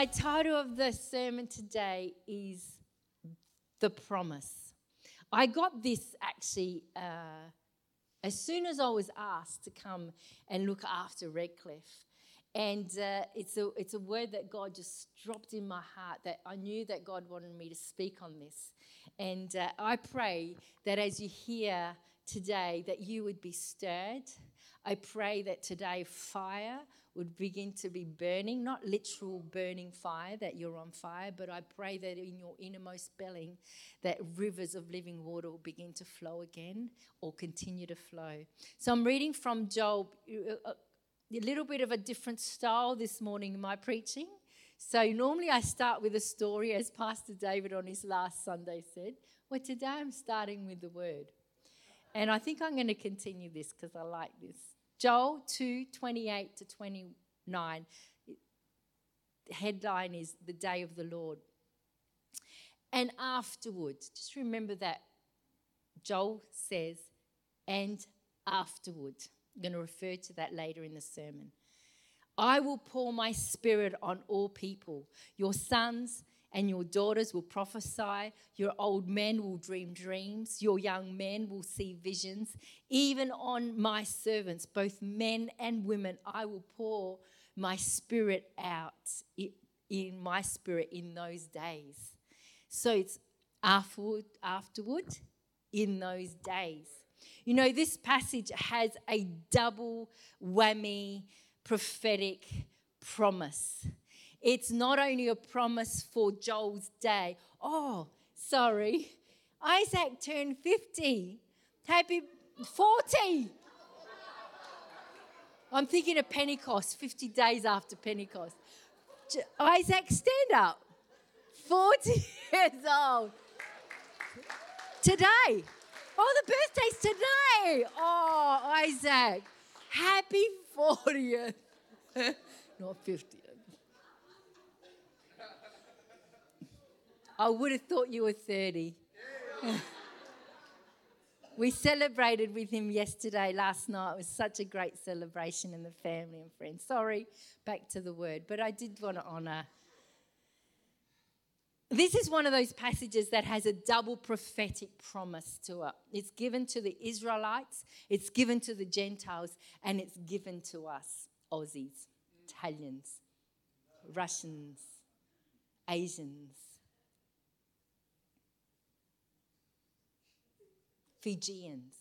my title of the sermon today is The Promise. I got this actually uh, as soon as I was asked to come and look after Redcliffe. And uh, it's, a, it's a word that God just dropped in my heart that I knew that God wanted me to speak on this. And uh, I pray that as you hear today, that you would be stirred. I pray that today fire would begin to be burning, not literal burning fire that you're on fire, but I pray that in your innermost belly, that rivers of living water will begin to flow again or continue to flow. So I'm reading from Joel, uh, a little bit of a different style this morning in my preaching. So normally I start with a story, as Pastor David on his last Sunday said. Well, today I'm starting with the word. And I think I'm going to continue this because I like this. Joel 2 28 to 29. The headline is The Day of the Lord. And afterwards, just remember that Joel says, and afterward. I'm going to refer to that later in the sermon. I will pour my spirit on all people. Your sons and your daughters will prophesy. Your old men will dream dreams. Your young men will see visions. Even on my servants, both men and women, I will pour my spirit out in my spirit in those days. So it's afterward, afterward in those days. You know, this passage has a double whammy prophetic promise. It's not only a promise for Joel's day. Oh, sorry, Isaac turned 50. Happy 40. I'm thinking of Pentecost, 50 days after Pentecost. Isaac, stand up. 40 years old. Today. Oh, the birthday's today. Oh, Isaac. Happy 40th. Not 50th. I would have thought you were 30. we celebrated with him yesterday, last night. It was such a great celebration in the family and friends. Sorry, back to the word, but I did want to honour this is one of those passages that has a double prophetic promise to it. It's given to the Israelites, it's given to the Gentiles, and it's given to us Aussies, Italians, Russians, Asians, Fijians,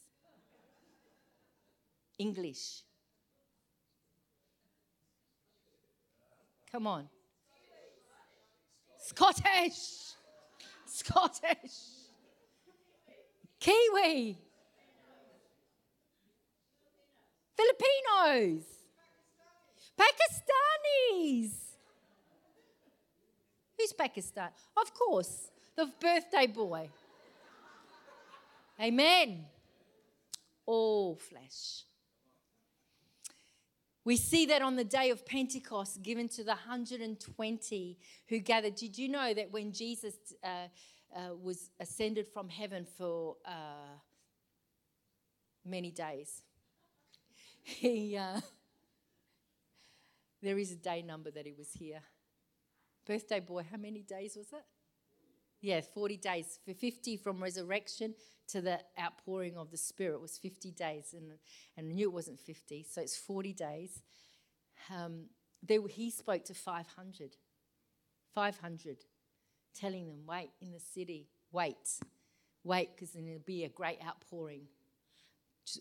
English. Come on. Scottish, Scottish, Kiwi, Filipinos, Pakistanis. Who's Pakistan? Of course, the birthday boy. Amen. All flesh. We see that on the day of Pentecost, given to the 120 who gathered. Did you know that when Jesus uh, uh, was ascended from heaven for uh, many days, he uh, there is a day number that he was here. Birthday boy, how many days was it? Yeah, 40 days. For 50 from resurrection to the outpouring of the Spirit was 50 days, and, and knew it wasn't 50, so it's 40 days. Um, they, he spoke to 500. 500, telling them, wait in the city, wait, wait, because then there'll be a great outpouring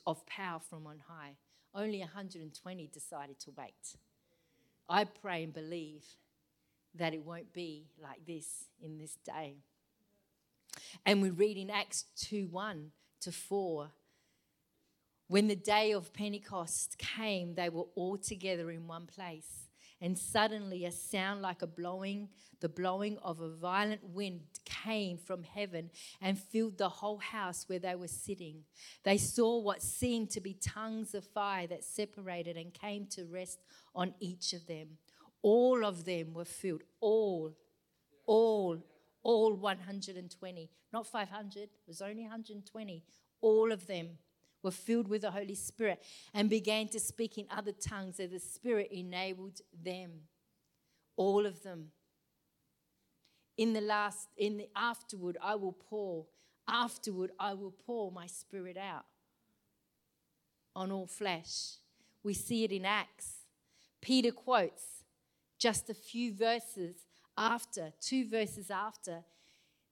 of power from on high. Only 120 decided to wait. I pray and believe that it won't be like this in this day. And we read in Acts 2 1 to 4. When the day of Pentecost came, they were all together in one place. And suddenly a sound like a blowing, the blowing of a violent wind came from heaven and filled the whole house where they were sitting. They saw what seemed to be tongues of fire that separated and came to rest on each of them. All of them were filled, all, all all 120, not 500, it was only 120. All of them were filled with the Holy Spirit and began to speak in other tongues as the Spirit enabled them. All of them in the last, in the afterward, I will pour. Afterward, I will pour my spirit out on all flesh. We see it in Acts. Peter quotes just a few verses after, two verses after.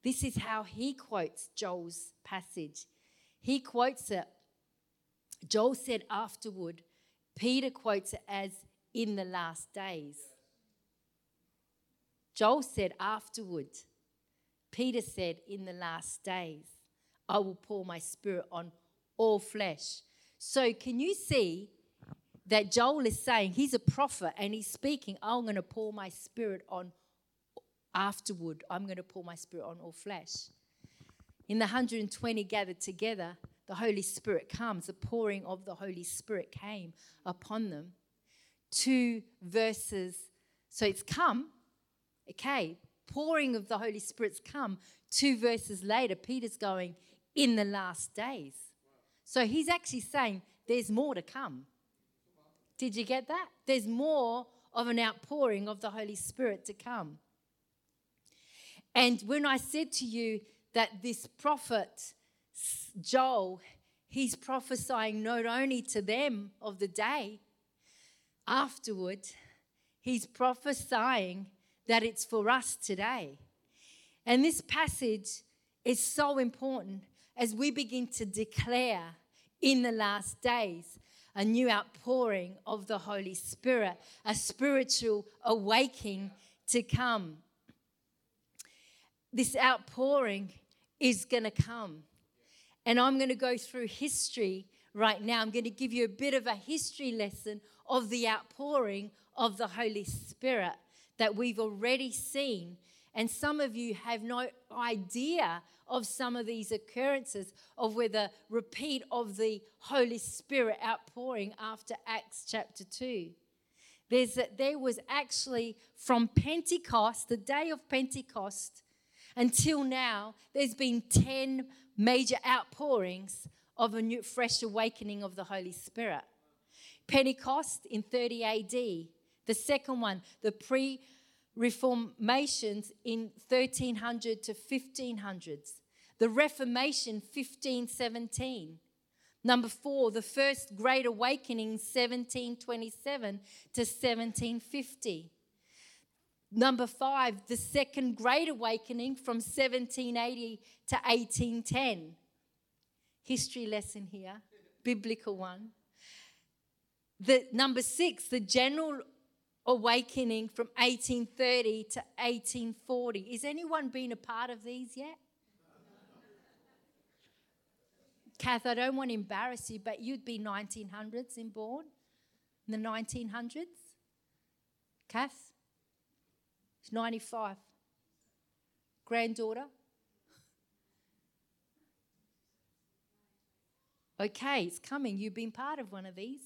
This is how he quotes Joel's passage. He quotes it. Joel said afterward. Peter quotes it as in the last days. Joel said afterward. Peter said in the last days, I will pour my spirit on all flesh. So, can you see that Joel is saying he's a prophet and he's speaking, I'm going to pour my spirit on afterward, I'm going to pour my spirit on all flesh. In the 120 gathered together, the Holy Spirit comes. The pouring of the Holy Spirit came upon them. Two verses. So it's come. Okay. Pouring of the Holy Spirit's come. Two verses later, Peter's going, in the last days. So he's actually saying there's more to come. Did you get that? There's more of an outpouring of the Holy Spirit to come. And when I said to you that this prophet, Joel, he's prophesying not only to them of the day, afterward, he's prophesying that it's for us today. And this passage is so important as we begin to declare in the last days a new outpouring of the Holy Spirit, a spiritual awakening to come this outpouring is going to come. And I'm going to go through history right now. I'm going to give you a bit of a history lesson of the outpouring of the Holy Spirit that we've already seen. And some of you have no idea of some of these occurrences of where the repeat of the Holy Spirit outpouring after Acts chapter 2. There's that there was actually from Pentecost, the day of Pentecost, until now, there's been 10 major outpourings of a new, fresh awakening of the Holy Spirit. Pentecost in 30 AD. The second one, the pre reformations in 1300 to 1500s. The Reformation 1517. Number four, the first Great Awakening 1727 to 1750. Number five, the Second Great Awakening from 1780 to 1810. History lesson here, biblical one. The number six, the General Awakening from 1830 to 1840. Is anyone been a part of these yet? Kath, I don't want to embarrass you, but you'd be 1900s in born, in the 1900s. Kath? She's 95. Granddaughter? Okay, it's coming. You've been part of one of these.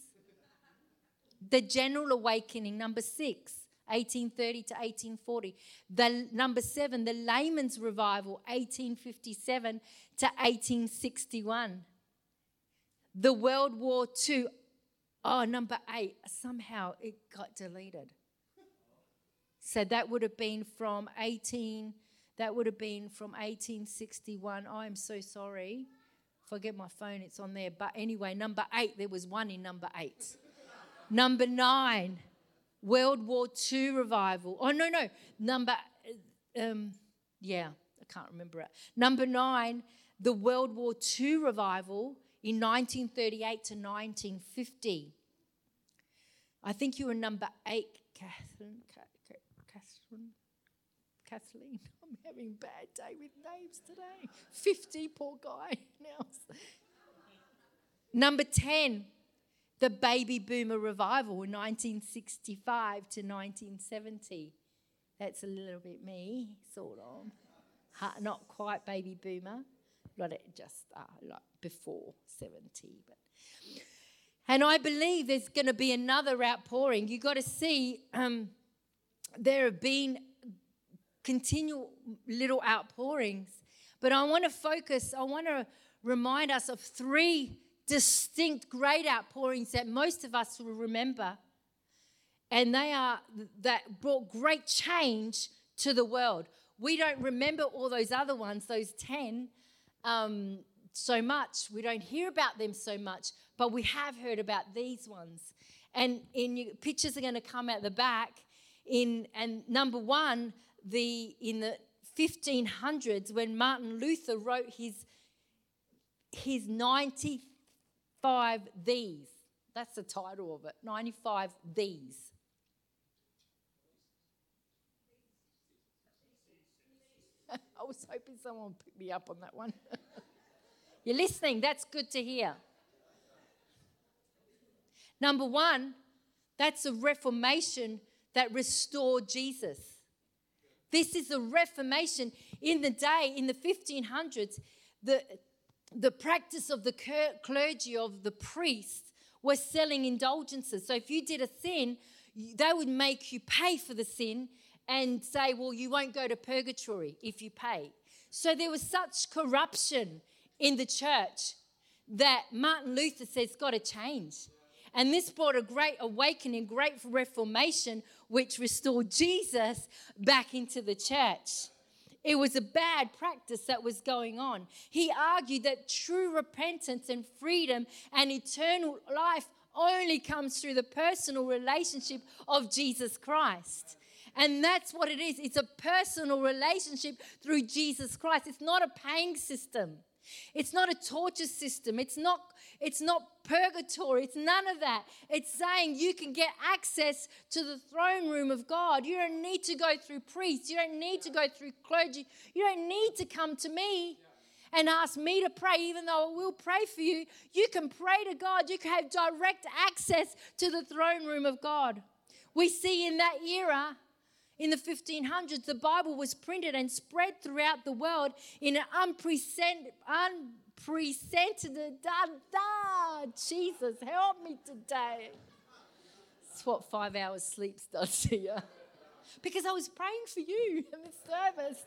The General Awakening, number six, 1830 to 1840. The number seven, the Layman's Revival, 1857 to 1861. The World War II. Oh, number eight. Somehow it got deleted. So that would have been from 18, that would have been from 1861. I'm so sorry. If I get my phone, it's on there. But anyway, number eight, there was one in number eight. Number nine, World War II revival. Oh, no, no. Number, um, yeah, I can't remember it. Number nine, the World War II revival in 1938 to 1950. I think you were number eight, Catherine. Catherine. Kathleen. I'm having a bad day with names today. 50, poor guy. Now. Number 10, the baby boomer revival, 1965 to 1970. That's a little bit me, sort of. Not quite baby boomer, it just uh, like before 70. But and I believe there's going to be another outpouring. You've got to see um, there have been continual little outpourings. But I want to focus, I want to remind us of three distinct great outpourings that most of us will remember. And they are that brought great change to the world. we don't remember all those other ones, those 10, um, so much. We don't hear about them so much, but we have heard about these ones. And in your pictures are going to come out the back. In and number one, the in the 1500s when Martin Luther wrote his his 95 these. That's the title of it. 95 these. I was hoping someone would pick me up on that one. You're listening, that's good to hear. Number one, that's a reformation that restored Jesus. This is a reformation in the day, in the 1500s. The, the practice of the clergy, of the priests, was selling indulgences. So if you did a sin, they would make you pay for the sin and say, well, you won't go to purgatory if you pay. So there was such corruption in the church that Martin Luther says, got to change. And this brought a great awakening, great reformation, which restored Jesus back into the church. It was a bad practice that was going on. He argued that true repentance and freedom and eternal life only comes through the personal relationship of Jesus Christ. And that's what it is. It's a personal relationship through Jesus Christ. It's not a paying system. It's not a torture system. It's not, it's not purgatory. It's none of that. It's saying you can get access to the throne room of God. You don't need to go through priests. You don't need to go through clergy. You don't need to come to me and ask me to pray, even though I will pray for you. You can pray to God. You can have direct access to the throne room of God. We see in that era in the 1500s, the Bible was printed and spread throughout the world in an unprecedented, unprecedented, Jesus, help me today. That's what five hours sleep does to you. Because I was praying for you in the service.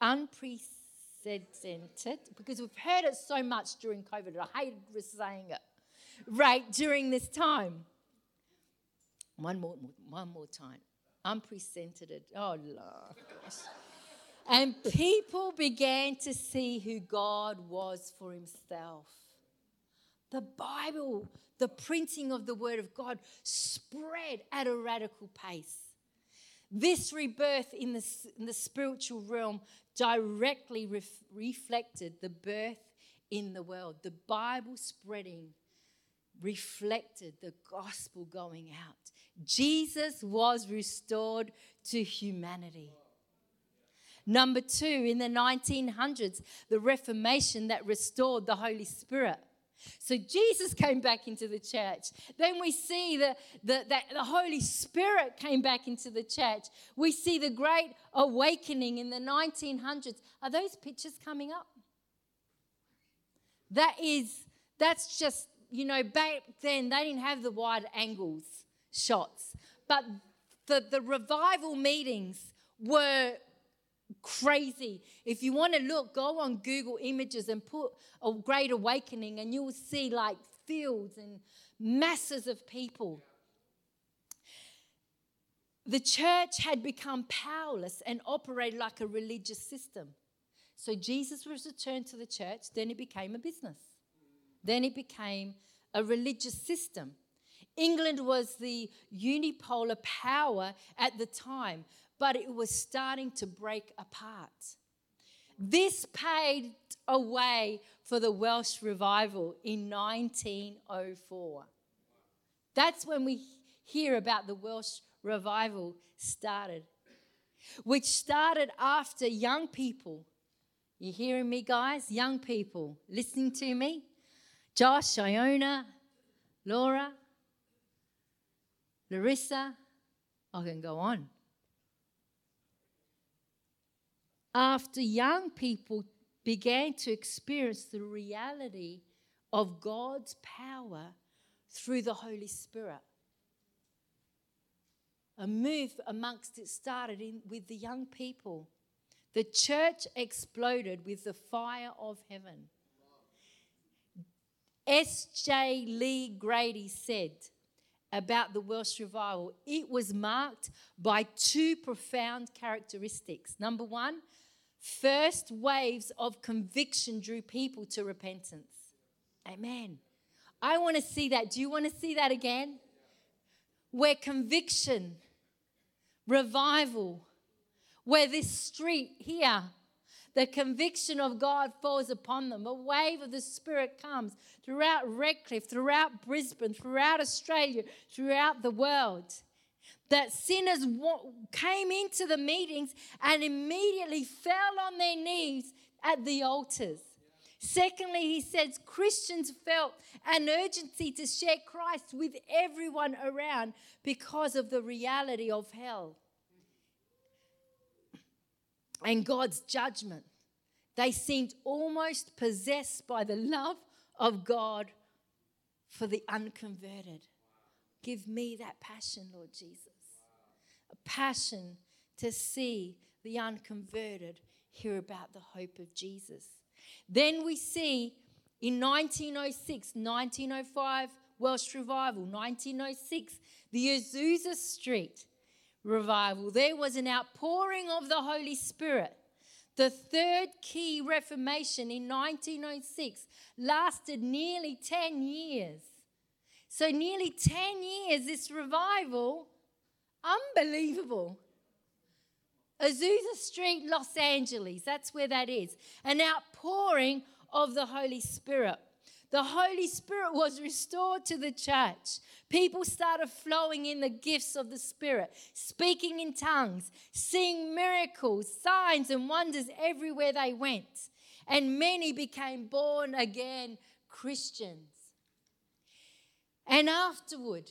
Unprecedented, because we've heard it so much during COVID. I hated saying it. Right, during this time. One more, one more time unprecedented. Oh, Lord. and people began to see who God was for himself. The Bible, the printing of the Word of God, spread at a radical pace. This rebirth in the, in the spiritual realm directly ref, reflected the birth in the world. The Bible spreading reflected the gospel going out. Jesus was restored to humanity. Number two, in the 1900s, the Reformation that restored the Holy Spirit. So Jesus came back into the church. Then we see the, the, that the Holy Spirit came back into the church. We see the great awakening in the 1900s. Are those pictures coming up? That is, that's just, you know, back then they didn't have the wide angles shots. But the, the revival meetings were crazy. If you want to look, go on Google Images and put a great awakening, and you'll see like fields and masses of people. The church had become powerless and operated like a religious system. So Jesus was returned to the church, then it became a business. Then it became a religious system. England was the unipolar power at the time, but it was starting to break apart. This paved a way for the Welsh revival in 1904. That's when we hear about the Welsh revival started, which started after young people. You hearing me, guys? Young people listening to me? Josh, Iona, Laura, Larissa, I can go on. After young people began to experience the reality of God's power through the Holy Spirit, a move amongst it started in, with the young people. The church exploded with the fire of heaven. S.J. Lee Grady said, about the Welsh revival, it was marked by two profound characteristics. Number one, first waves of conviction drew people to repentance. Amen. I want to see that. Do you want to see that again? Where conviction, revival, where this street here, the conviction of God falls upon them. A wave of the Spirit comes throughout Redcliffe, throughout Brisbane, throughout Australia, throughout the world. That sinners came into the meetings and immediately fell on their knees at the altars. Secondly, he says Christians felt an urgency to share Christ with everyone around because of the reality of hell and God's judgment. They seemed almost possessed by the love of God for the unconverted. Give me that passion, Lord Jesus. A passion to see the unconverted hear about the hope of Jesus. Then we see in 1906, 1905, Welsh Revival, 1906, the Azusa Street revival, there was an outpouring of the Holy Spirit. The third key reformation in 1906 lasted nearly 10 years. So, nearly 10 years, this revival, unbelievable. Azusa Street, Los Angeles, that's where that is. An outpouring of the Holy Spirit the Holy Spirit was restored to the church. People started flowing in the gifts of the Spirit, speaking in tongues, seeing miracles, signs, and wonders everywhere they went. And many became born again Christians. And afterward,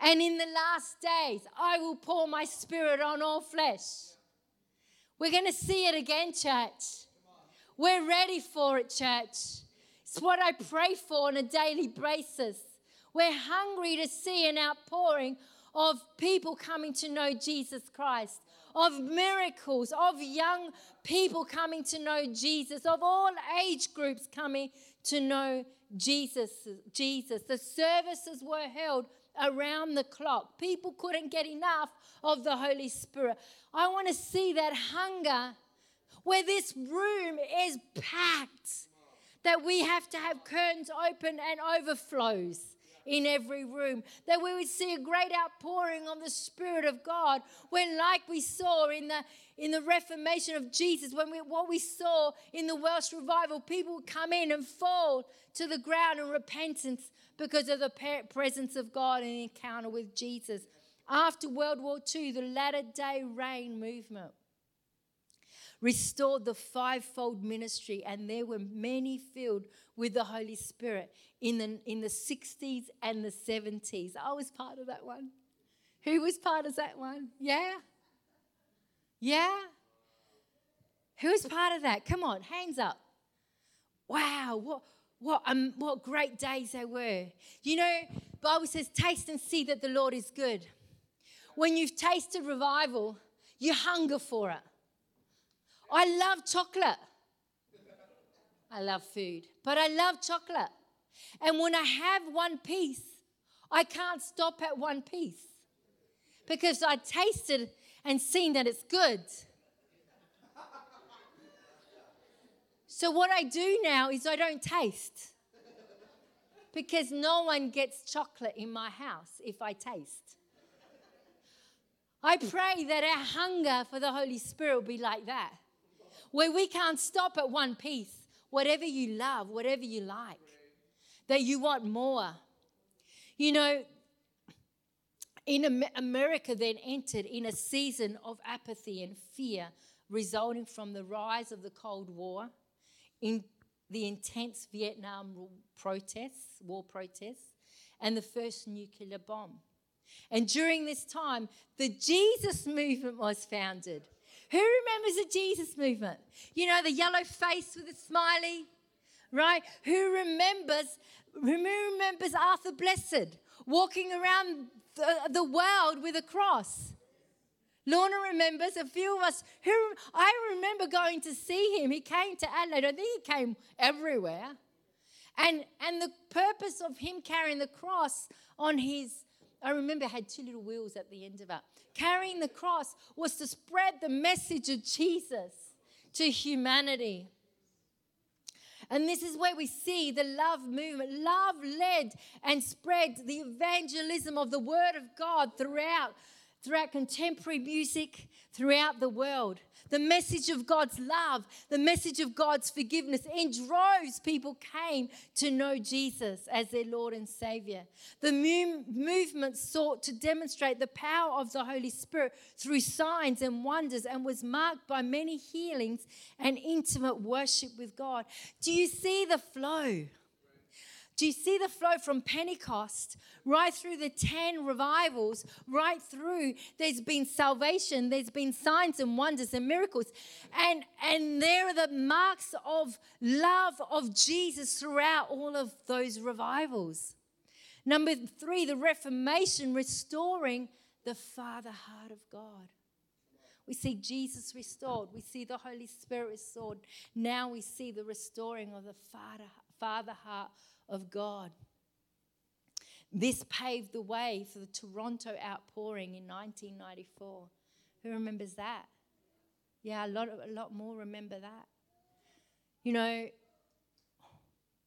and in the last days, I will pour my spirit on all flesh. We're going to see it again, church. We're ready for it, church. It's what I pray for on a daily basis. We're hungry to see an outpouring of people coming to know Jesus Christ, of miracles, of young people coming to know Jesus, of all age groups coming to know Jesus. Jesus. The services were held around the clock. People couldn't get enough of the Holy Spirit. I want to see that hunger where this room is packed that we have to have curtains open and overflows in every room. That we would see a great outpouring of the Spirit of God when, like we saw in the in the Reformation of Jesus, when we what we saw in the Welsh revival, people come in and fall to the ground in repentance because of the presence of God and encounter with Jesus. After World War II, the latter day rain movement restored the fivefold ministry, and there were many filled with the Holy Spirit in the, in the 60s and the 70s. I was part of that one. Who was part of that one? Yeah? Yeah? Who was part of that? Come on, hands up. Wow, what, what, um, what great days they were. You know, Bible says, taste and see that the Lord is good. When you've tasted revival, you hunger for it. I love chocolate. I love food, but I love chocolate. And when I have one piece, I can't stop at one piece because I tasted and seen that it's good. So, what I do now is I don't taste because no one gets chocolate in my house if I taste. I pray that our hunger for the Holy Spirit will be like that where we can't stop at one piece, whatever you love, whatever you like, that you want more. You know, in America then entered in a season of apathy and fear resulting from the rise of the Cold War, in the intense Vietnam protests, war protests, and the first nuclear bomb. And during this time, the Jesus movement was founded. Who remembers the Jesus movement? You know, the yellow face with a smiley, right? Who remembers, who remembers Arthur Blessitt walking around the, the world with a cross? Lorna remembers a few of us who I remember going to see him. He came to Adelaide. I think he came everywhere. And, and the purpose of him carrying the cross on his I remember it had two little wheels at the end of it. Carrying the cross was to spread the message of Jesus to humanity. And this is where we see the love movement. Love led and spread the evangelism of the Word of God throughout, throughout contemporary music, throughout the world. The message of God's love, the message of God's forgiveness. In droves, people came to know Jesus as their Lord and Savior. The mu- movement sought to demonstrate the power of the Holy Spirit through signs and wonders and was marked by many healings and intimate worship with God. Do you see the flow? Do you see the flow from Pentecost right through the 10 revivals, right through? There's been salvation, there's been signs and wonders and miracles. And, and there are the marks of love of Jesus throughout all of those revivals. Number three, the Reformation, restoring the Father heart of God. We see Jesus restored. We see the Holy Spirit restored. Now we see the restoring of the Father, Father heart of God. This paved the way for the Toronto outpouring in 1994. Who remembers that? Yeah, a lot, a lot more remember that. You know,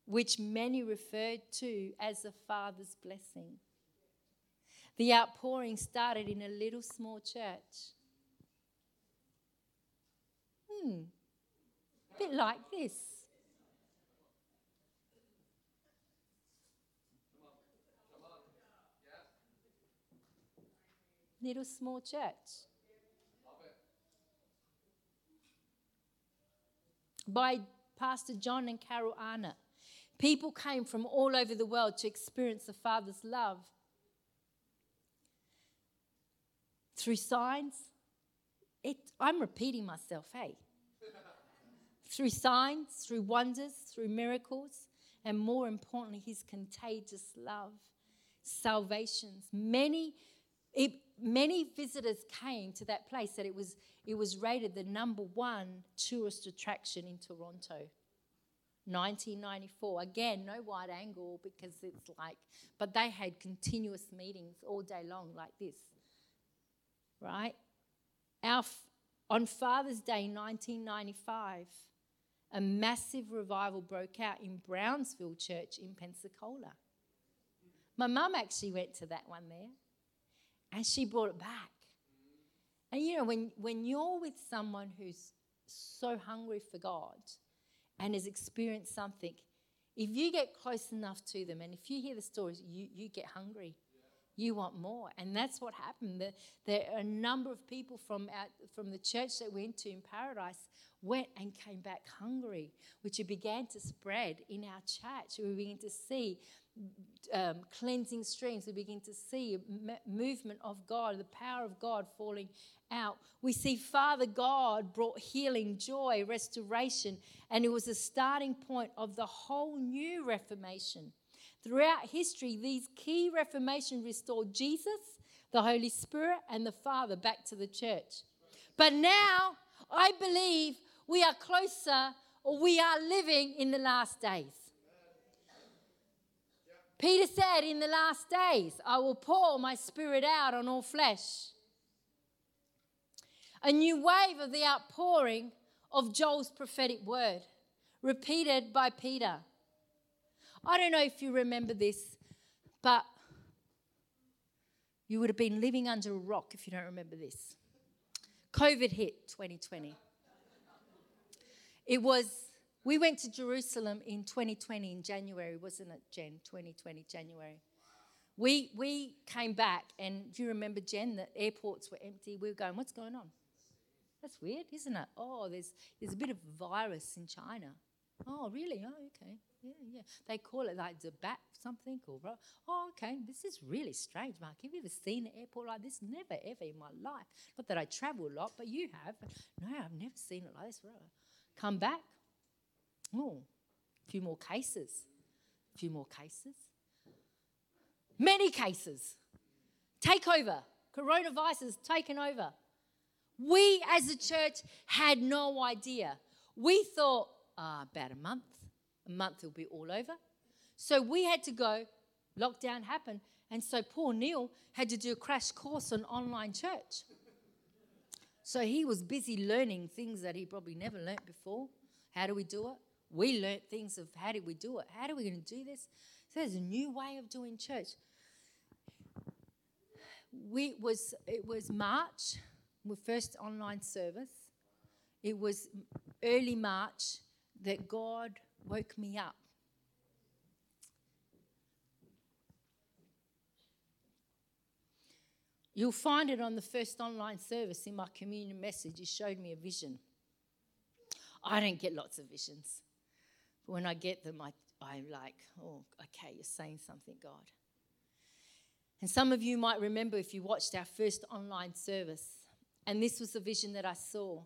which many referred to as the Father's blessing. The outpouring started in a little small church. Hmm, a bit like this. Little small church. By Pastor John and Carol Arnott. People came from all over the world to experience the Father's love. Through signs, it, I'm repeating myself, hey. through signs, through wonders, through miracles, and more importantly, his contagious love, salvations. Many, it, many visitors came to that place that it was, it was rated the number one tourist attraction in Toronto. 1994. Again, no wide angle because it's like, but they had continuous meetings all day long like this. Right? Our, on Father's Day 1995, a massive revival broke out in Brownsville Church in Pensacola. My mum actually went to that one there and she brought it back. And you know, when, when you're with someone who's so hungry for God and has experienced something, if you get close enough to them and if you hear the stories, you, you get hungry. You want more. And that's what happened. The, there are a number of people from, out, from the church that went to in Paradise went and came back hungry, which began to spread in our church. We began to see um, cleansing streams. We begin to see a movement of God, the power of God falling out. We see Father God brought healing, joy, restoration, and it was the starting point of the whole new Reformation. Throughout history, these key Reformation restored Jesus, the Holy Spirit, and the Father back to the church. But now, I believe we are closer or we are living in the last days. Peter said, In the last days, I will pour my spirit out on all flesh. A new wave of the outpouring of Joel's prophetic word, repeated by Peter. I don't know if you remember this, but you would have been living under a rock if you don't remember this. COVID hit 2020. It was we went to Jerusalem in 2020 in January, wasn't it, Jen? 2020 January. We we came back, and do you remember, Jen, that airports were empty? We were going, what's going on? That's weird, isn't it? Oh, there's there's a bit of virus in China. Oh, really? Oh, okay. Yeah, yeah. They call it like the bat something or oh, okay. This is really strange, Mark. Have you ever seen an airport like this? Never, ever in my life. Not that I travel a lot, but you have. No, I've never seen it like this. Come back. A few more cases. A few more cases. Many cases. Take over. Coronavirus has taken over. We as a church had no idea. We thought, uh, about a month, a month will be all over. So we had to go, lockdown happened, And so poor Neil had to do a crash course on online church. So he was busy learning things that he probably never learnt before. How do we do it? We learnt things of how do we do it? How are we going to do this? So there's a new way of doing church. We was it was March, our first online service. It was early March that God woke me up. You'll find it on the first online service in my communion message. He showed me a vision. I don't get lots of visions. When I get them, I, I'm like, oh, okay, you're saying something, God. And some of you might remember if you watched our first online service, and this was the vision that I saw.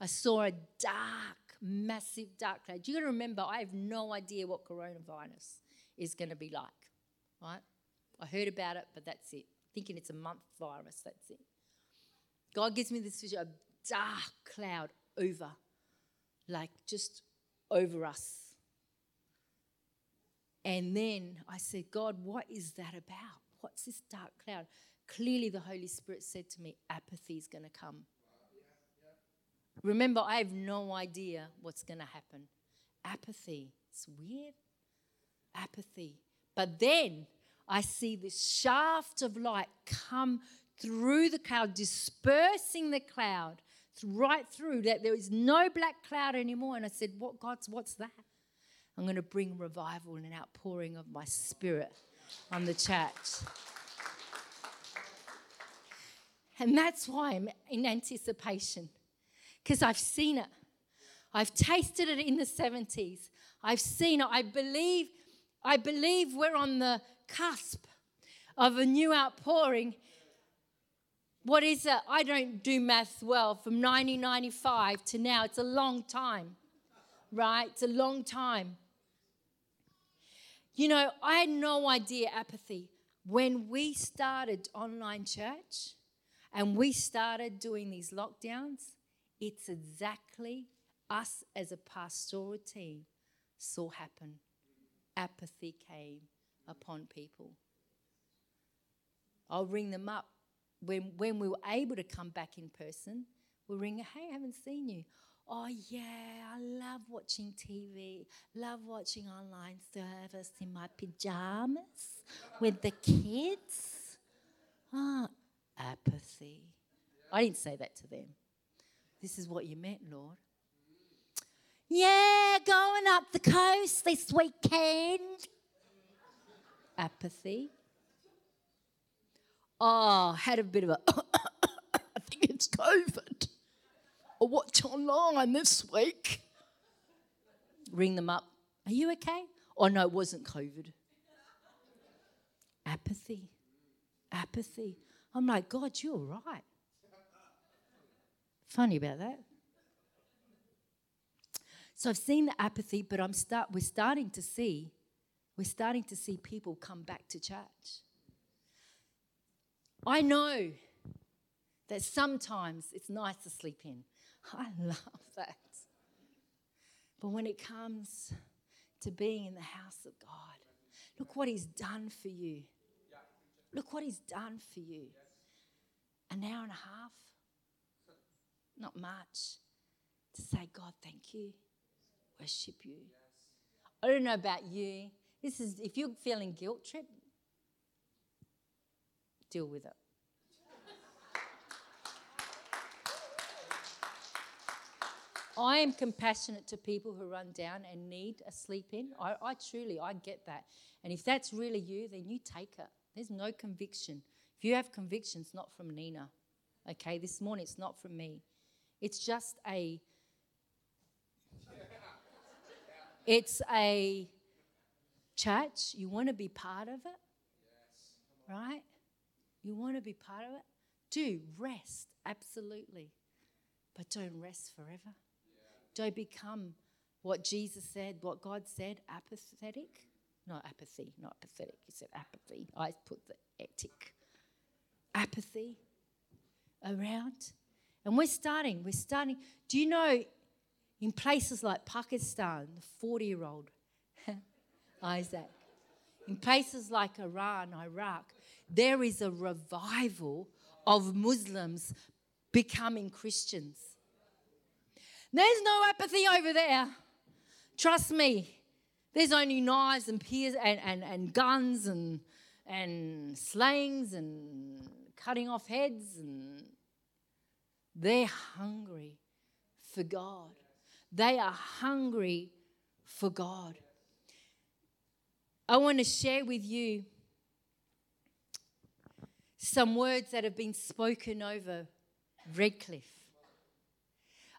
I saw a dark, massive dark cloud. You got to remember, I have no idea what coronavirus is going to be like, right? I heard about it, but that's it thinking it's a month virus, that's it. God gives me this vision, a dark cloud over, like just over us. And then I said, God, what is that about? What's this dark cloud? Clearly, the Holy Spirit said to me, apathy is going to come. Remember, I have no idea what's going to happen. Apathy. It's weird. Apathy. But then I see this shaft of light come through the cloud, dispersing the cloud right through that there is no black cloud anymore. And I said, What God's what's that? I'm going to bring revival and an outpouring of my spirit on the church. And that's why I'm in anticipation, because I've seen it. I've tasted it in the 70s. I've seen it. I believe, I believe we're on the cusp of a new outpouring. What is it? I don't do maths well. From 1995 to now, it's a long time, right? It's a long time. You know, I had no idea apathy. When we started online church and we started doing these lockdowns, it's exactly us as a pastoral team saw happen. Apathy came upon people. I'll ring them up when, when we were able to come back in person. We'll ring, hey, I haven't seen you. Oh, yeah, I love watching TV, love watching online service in my pajamas with the kids. Ah, oh, apathy. I didn't say that to them. This is what you meant, Lord. Yeah, going up the coast this weekend apathy. Oh, had a bit of a, I think it's COVID. I watched online this week. Ring them up. Are you okay? Oh, no, it wasn't COVID. Apathy. Apathy. I'm like, God, you're right. Funny about that. So I've seen the apathy, but I'm start, we're starting to see we're starting to see people come back to church. I know that sometimes it's nice to sleep in. I love that. But when it comes to being in the house of God, look what He's done for you. Look what He's done for you. An hour and a half, not much, to say, God, thank you, worship you. I don't know about you, this is, if you're feeling guilt trip, deal with it. I am compassionate to people who run down and need a sleep in. I, I, truly, I get that. And if that's really you, then you take it. There's no conviction. If you have conviction, it's not from Nina. Okay, this morning it's not from me. It's just a. It's a Church, you want to be part of it? Right? You want to be part of it? Do rest, absolutely. But don't rest forever. Don't become what Jesus said, what God said, apathetic. Not apathy, not pathetic. He said apathy. I put the etic. Apathy around. And we're starting, we're starting. Do you know in places like Pakistan, the 40 year old Isaac. In places like Iran, Iraq, there is a revival of Muslims becoming Christians. There's no apathy over there. Trust me. There's only knives and piers and, and, and guns and, and slangs and cutting off heads and they're hungry for God. They are hungry for God. I want to share with you some words that have been spoken over Redcliffe.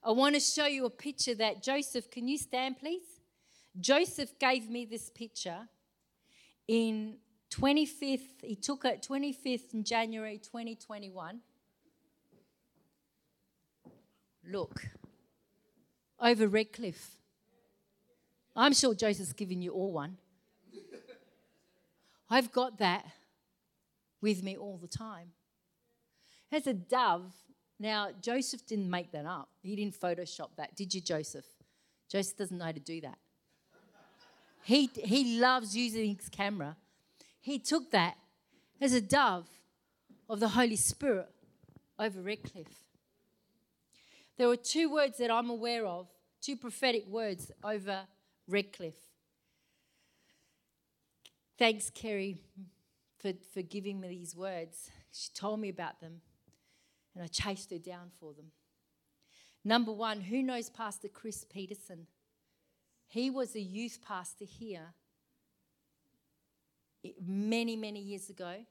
I want to show you a picture that Joseph, can you stand, please? Joseph gave me this picture in 25th, he took it 25th in January 2021. Look, over Redcliffe. I'm sure Joseph's given you all one. I've got that with me all the time. As a dove, now Joseph didn't make that up. He didn't Photoshop that, did you, Joseph? Joseph doesn't know how to do that. He, he loves using his camera. He took that as a dove of the Holy Spirit over Redcliffe. There were two words that I'm aware of, two prophetic words over Redcliffe. Thanks, Kerry, for, for giving me these words. She told me about them, and I chased her down for them. Number one, who knows Pastor Chris Peterson? He was a youth pastor here many, many years ago.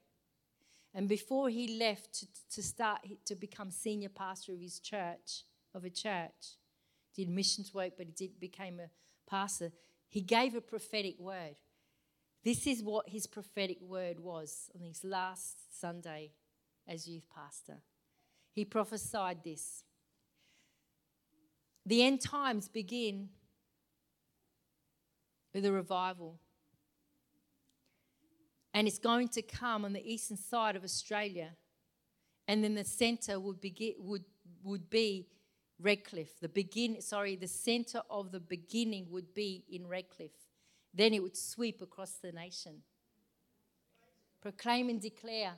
And before he left to, to start to become senior pastor of his church, of a church, did missions work, but he did, became a pastor, he gave a prophetic word. This is what his prophetic word was on his last Sunday as youth pastor. He prophesied this. The end times begin with a revival. And it's going to come on the eastern side of Australia. And then the centre would, begin, would, would be Redcliffe. The begin, sorry, the centre of the beginning would be in Redcliffe. Then it would sweep across the nation. Proclaim and declare.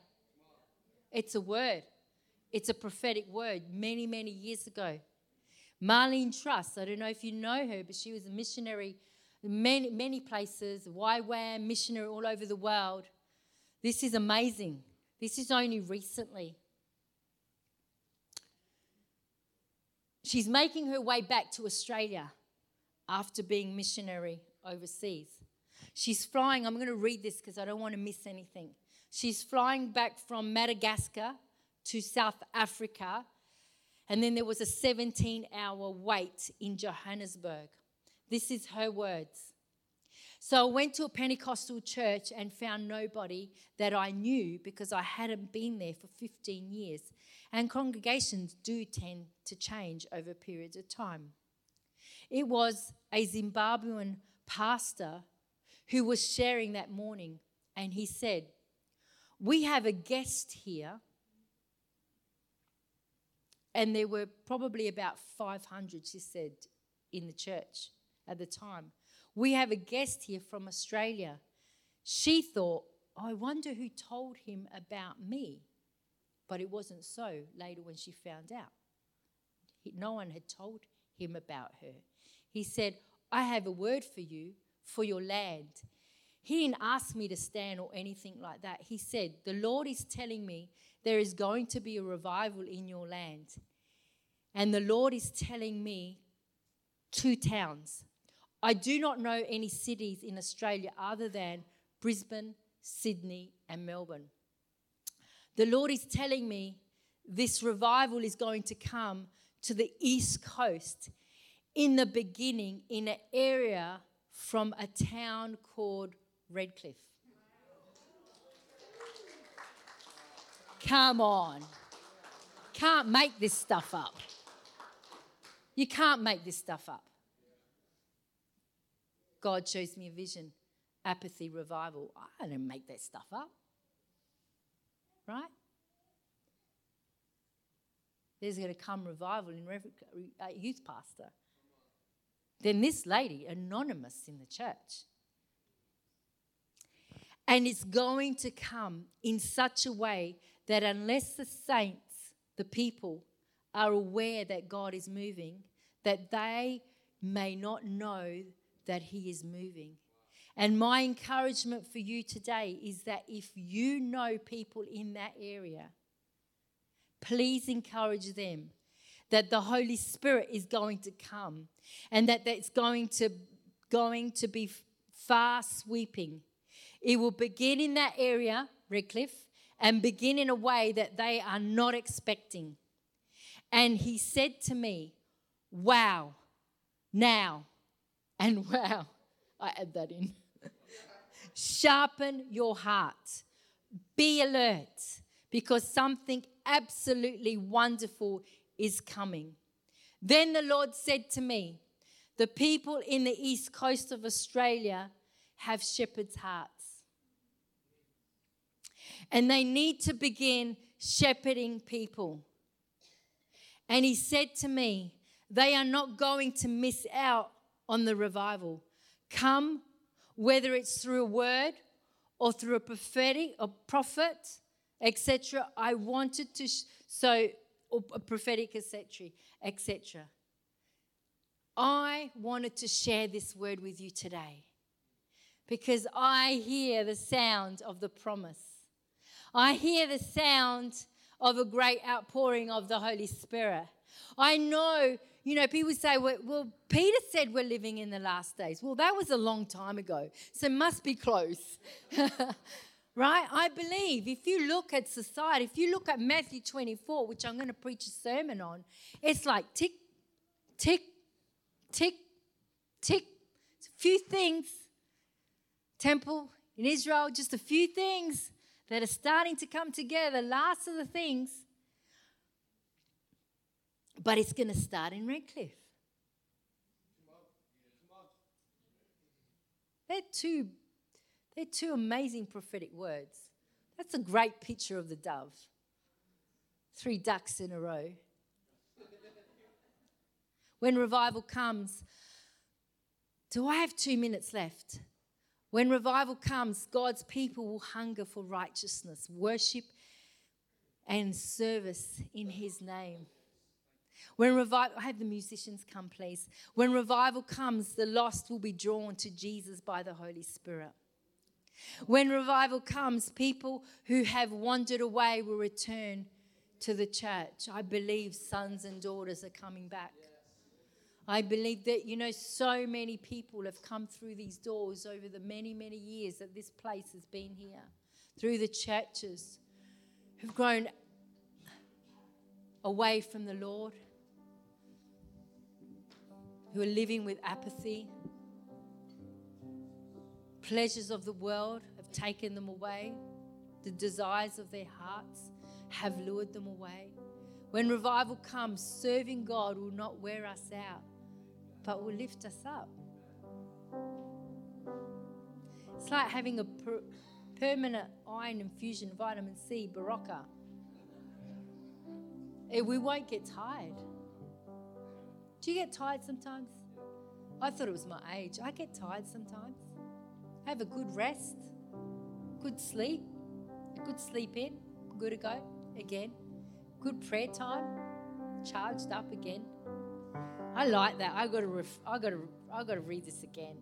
It's a word. It's a prophetic word many, many years ago. Marlene Truss, I don't know if you know her, but she was a missionary many, many places, YWAM, missionary all over the world. This is amazing. This is only recently. She's making her way back to Australia after being missionary overseas. She's flying, I'm going to read this because I don't want to miss anything. She's flying back from Madagascar to South Africa, and then there was a 17 hour wait in Johannesburg. This is her words. So I went to a Pentecostal church and found nobody that I knew because I hadn't been there for 15 years. And congregations do tend to change over periods of time. It was a Zimbabwean pastor who was sharing that morning, and he said, We have a guest here. And there were probably about 500, she said, in the church at the time. We have a guest here from Australia. She thought, I wonder who told him about me. But it wasn't so later when she found out. No one had told him about her. He said, I have a word for you for your land. He didn't ask me to stand or anything like that. He said, The Lord is telling me there is going to be a revival in your land. And the Lord is telling me two towns I do not know any cities in Australia other than Brisbane, Sydney, and Melbourne. The Lord is telling me this revival is going to come to the East Coast in the beginning in an area from a town called Redcliffe. Come on. Can't make this stuff up. You can't make this stuff up. God shows me a vision, apathy, revival. I didn't make that stuff up. Right? There's going to come revival in uh, youth pastor. Then this lady, anonymous in the church. And it's going to come in such a way that unless the saints, the people, are aware that God is moving, that they may not know that He is moving. And my encouragement for you today is that if you know people in that area, please encourage them that the Holy Spirit is going to come and that that's going to going to be far sweeping. It will begin in that area, Redcliffe, and begin in a way that they are not expecting. And he said to me, Wow, now, and wow, I add that in. Sharpen your heart. Be alert because something absolutely wonderful is coming. Then the Lord said to me, The people in the east coast of Australia have shepherd's hearts. And they need to begin shepherding people. And he said to me, They are not going to miss out on the revival. Come, whether it's through a word or through a prophetic, a prophet, etc. I wanted to, sh- so, or a prophetic, etc., etc. I wanted to share this word with you today because I hear the sound of the promise. I hear the sound of a great outpouring of the Holy Spirit. I know, you know, people say, well, well, Peter said we're living in the last days. Well, that was a long time ago, so must be close. right? I believe if you look at society, if you look at Matthew 24, which I'm going to preach a sermon on, it's like tick, tick, tick, tick. It's a few things. Temple in Israel, just a few things that are starting to come together. Last of the things. But it's going to start in Redcliffe. They're two, they're two amazing prophetic words. That's a great picture of the dove. Three ducks in a row. When revival comes, do I have two minutes left? When revival comes, God's people will hunger for righteousness, worship, and service in His name. When revival, have the musicians come, please. When revival comes, the lost will be drawn to Jesus by the Holy Spirit. When revival comes, people who have wandered away will return to the church. I believe sons and daughters are coming back. I believe that, you know, so many people have come through these doors over the many, many years that this place has been here, through the churches, who've grown away from the Lord, who are living with apathy. Pleasures of the world have taken them away, the desires of their hearts have lured them away. When revival comes, serving God will not wear us out but will lift us up. It's like having a per- permanent iron infusion, vitamin C, Berocca. Eh, we won't get tired. Do you get tired sometimes? I thought it was my age. I get tired sometimes. Have a good rest, good sleep, good sleep in, good to go again, good prayer time, charged up again. I like that. I got to. Ref- I got to. I got to read this again.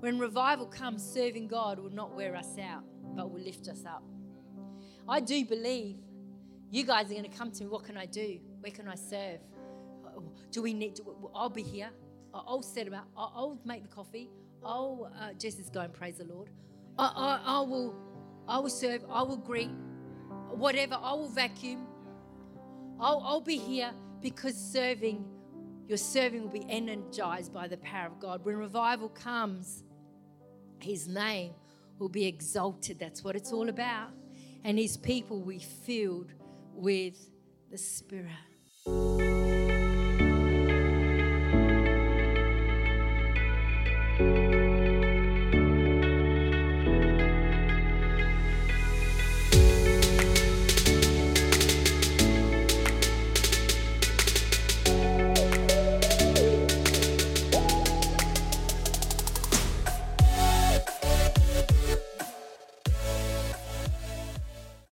When revival comes, serving God will not wear us out, but will lift us up. I do believe you guys are going to come to me. What can I do? Where can I serve? Do we need? To, I'll be here. I'll set about. I'll make the coffee. I'll uh, and praise the Lord. I, I, I will. I will serve. I will greet. Whatever. I will vacuum. I'll, I'll be here because serving your serving will be energized by the power of God. When revival comes, His name will be exalted. That's what it's all about. And His people will be filled with the Spirit.